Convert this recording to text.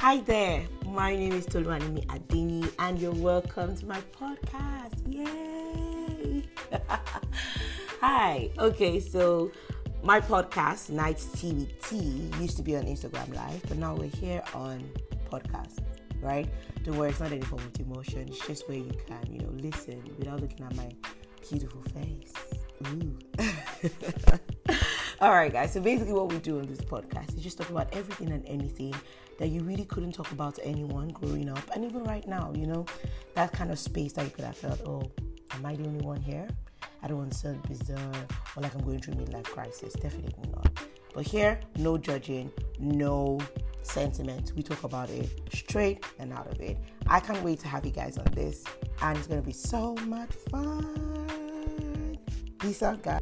Hi there, my name is Toluanimi Adini, and you're welcome to my podcast. Yay! Hi. Okay, so my podcast, Night Tea with Tea, used to be on Instagram Live, but now we're here on podcast. Right? Don't worry, it's not any form of emotion. It's just where you can, you know, listen without looking at my beautiful face. Ooh. All right, guys. So basically, what we do on this podcast is just talk about everything and anything that you really couldn't talk about to anyone growing up, and even right now. You know, that kind of space that you could have felt, oh, am I the only one here? I don't want to sound bizarre or like I'm going through midlife crisis. Definitely not. But here, no judging, no sentiment. We talk about it straight and out of it. I can't wait to have you guys on this, and it's going to be so much fun. Peace out, guys.